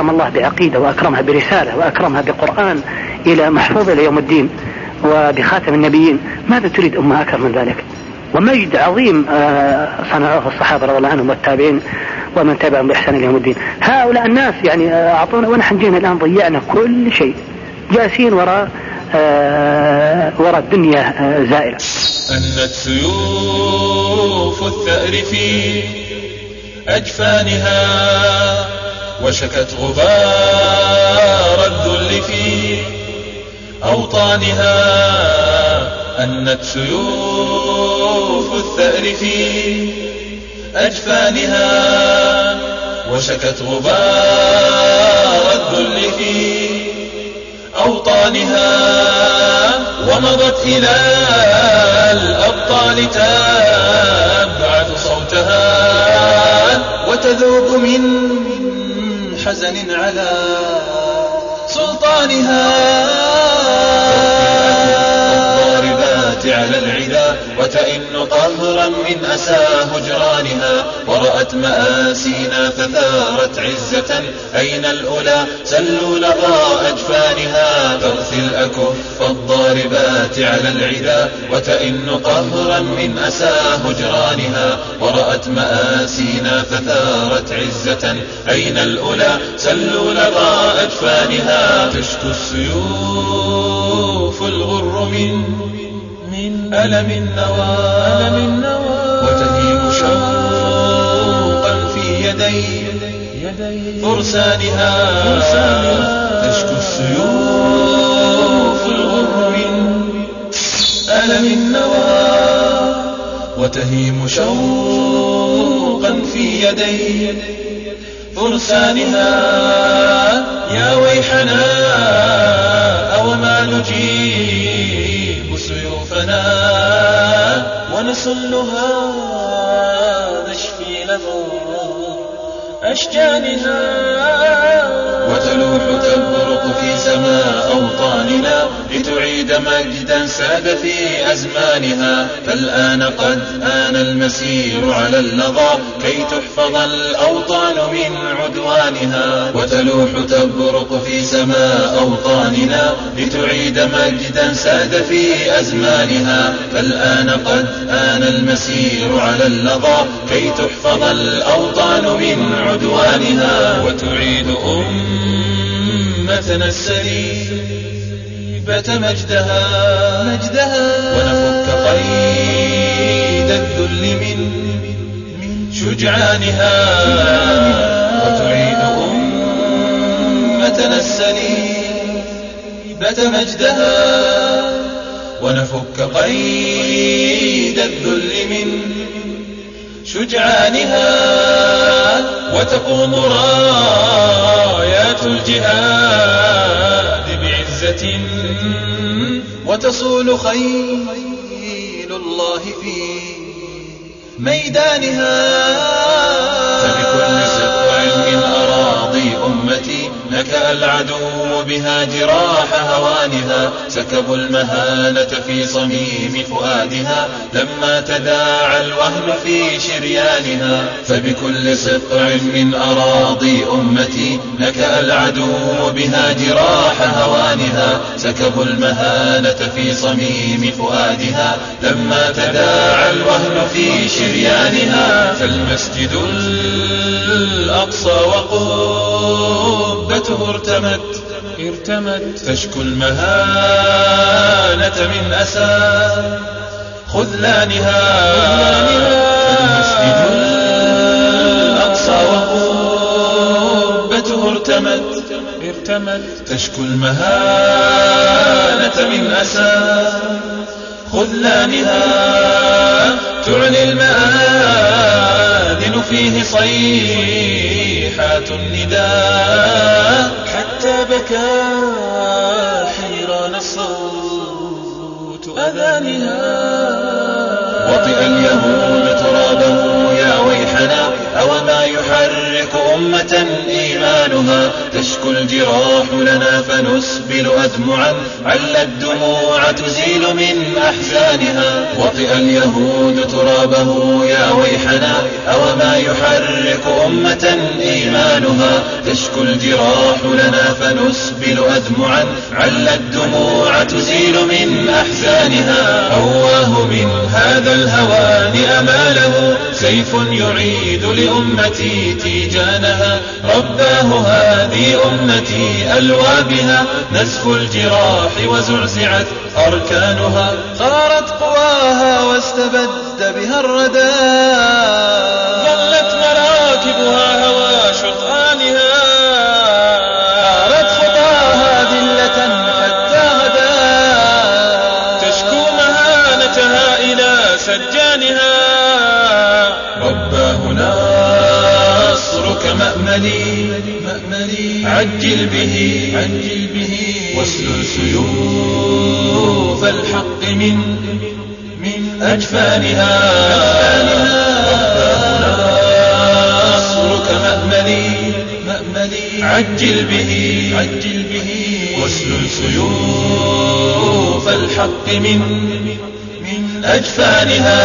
أكرم الله بعقيدة وأكرمها برسالة وأكرمها بقرآن إلى محفوظ إلى يوم الدين وبخاتم النبيين. ماذا تريد أمة أكرم من ذلك؟ ومجد عظيم آه، صنعوه الصحابة رضي الله عنهم والتابعين ومن تبعهم بإحسان إلى يوم الدين. هؤلاء الناس يعني آه، أعطونا ونحن جينا الآن ضيعنا كل شيء. جالسين وراء آه، وراء الدنيا زائلة أنت سيوف الثأر في أجفانها وشكت غبار الذل في أوطانها أنت سيوف الثأر في أجفانها وشكت غبار الذل في أوطانها ومضت إلى الأبطال تبعث صوتها وتذوب من حزن على سلطانها. على العدا وتئن قهرا من أسى هجرانها. ورأت مآسينا فثارت عزة. أين الأولى؟ سلوا لظى أجفانها. ترثي الأكف الضاربات على العدا وتئن قهرا من أسى هجرانها ورأت مآسينا فثارت عزة. أين الأولى سلوا لظى أجفانها. تشكو السيوف الغر من من ألم النوى. وتهيم شوقا في يدي فرسانها تشكو السيوف الغر من ألم النوى وتهيم شوقا في يدي. فرسانها يا ويحنا أوما نجيب سيوفنا. ونسلها نشفي لظى أشجانها وتلوح تبرق في سماء أوطاننا لتعيد مجدا ساد في أزمانها. فالآن قد آن المسير على اللظى كي تحفظ الأوطان من عدوانها. وتلوح تبرق في سماء أوطاننا لتعيد مجدا ساد في أزمانها. فالآن قد آن المسير على اللظى كي تحفظ الأوطان من عدوانها. وتعيد أمتنا السليبة مجدها. مجدها. ونفك قيد الذل من شجعانها. وتعيد أمتنا السليبة مجدها ونفك قيد الذل من شجعانها وتقوم رايات الجهاد بعزة وتصول خيل الله في ميدانها فبكل نكأ العدو بها جراح هوانها سكبوا المهانة في صميم فؤادها. لما تداعى الوهن في شريانها فبكل سطع من أراضي أمتي نكأ العدو بها جراح هوانها. سكبوا المهانة في صميم فؤادها. لما تداعى الوهن في شريانها فالمسجد الأقصى وقبته ارتمت ارتمت. تشكو المهانة من أسى. خذلانها فالمسجد الأقصى وقبته ارتمت ارتمت. تشكو المهانة من أسى. خذلانها تعلي فيه صيحات النداء. حتى بكى حيران الصوت أذانها. وطئ اليهود ترابه يا ويحنا أو ما يحرك أمة الجراح لنا فنسبل أدمعا عل الدموع تزيل من أحزانها. وطئ اليهود ترابه يا ويحنا أو ما يحرك أمة إيمانها. تشكو الجراح لنا فنسبل أدمعا عل الدموع تزيل من أحزانها. أواه من هذا الهوان أماله سيف يعيد لأمتي تيجانها. رباه هذه أمتي ألوى بها نزف الجراح وزعزعت أركانها. صارت قواها واستبد بها الردى. ظلت مراكبها هوى شطآنها صارت خطاها ذلة حتى غدا تشكو مهانتها إلى سجانها. رباه نصرك مأملي عجل به عجل به واسلل سيوف الحق من من أجفانها. رباه نصرك مأملي عجل به عجل به واسلل سيوف الحق من من أجفانها.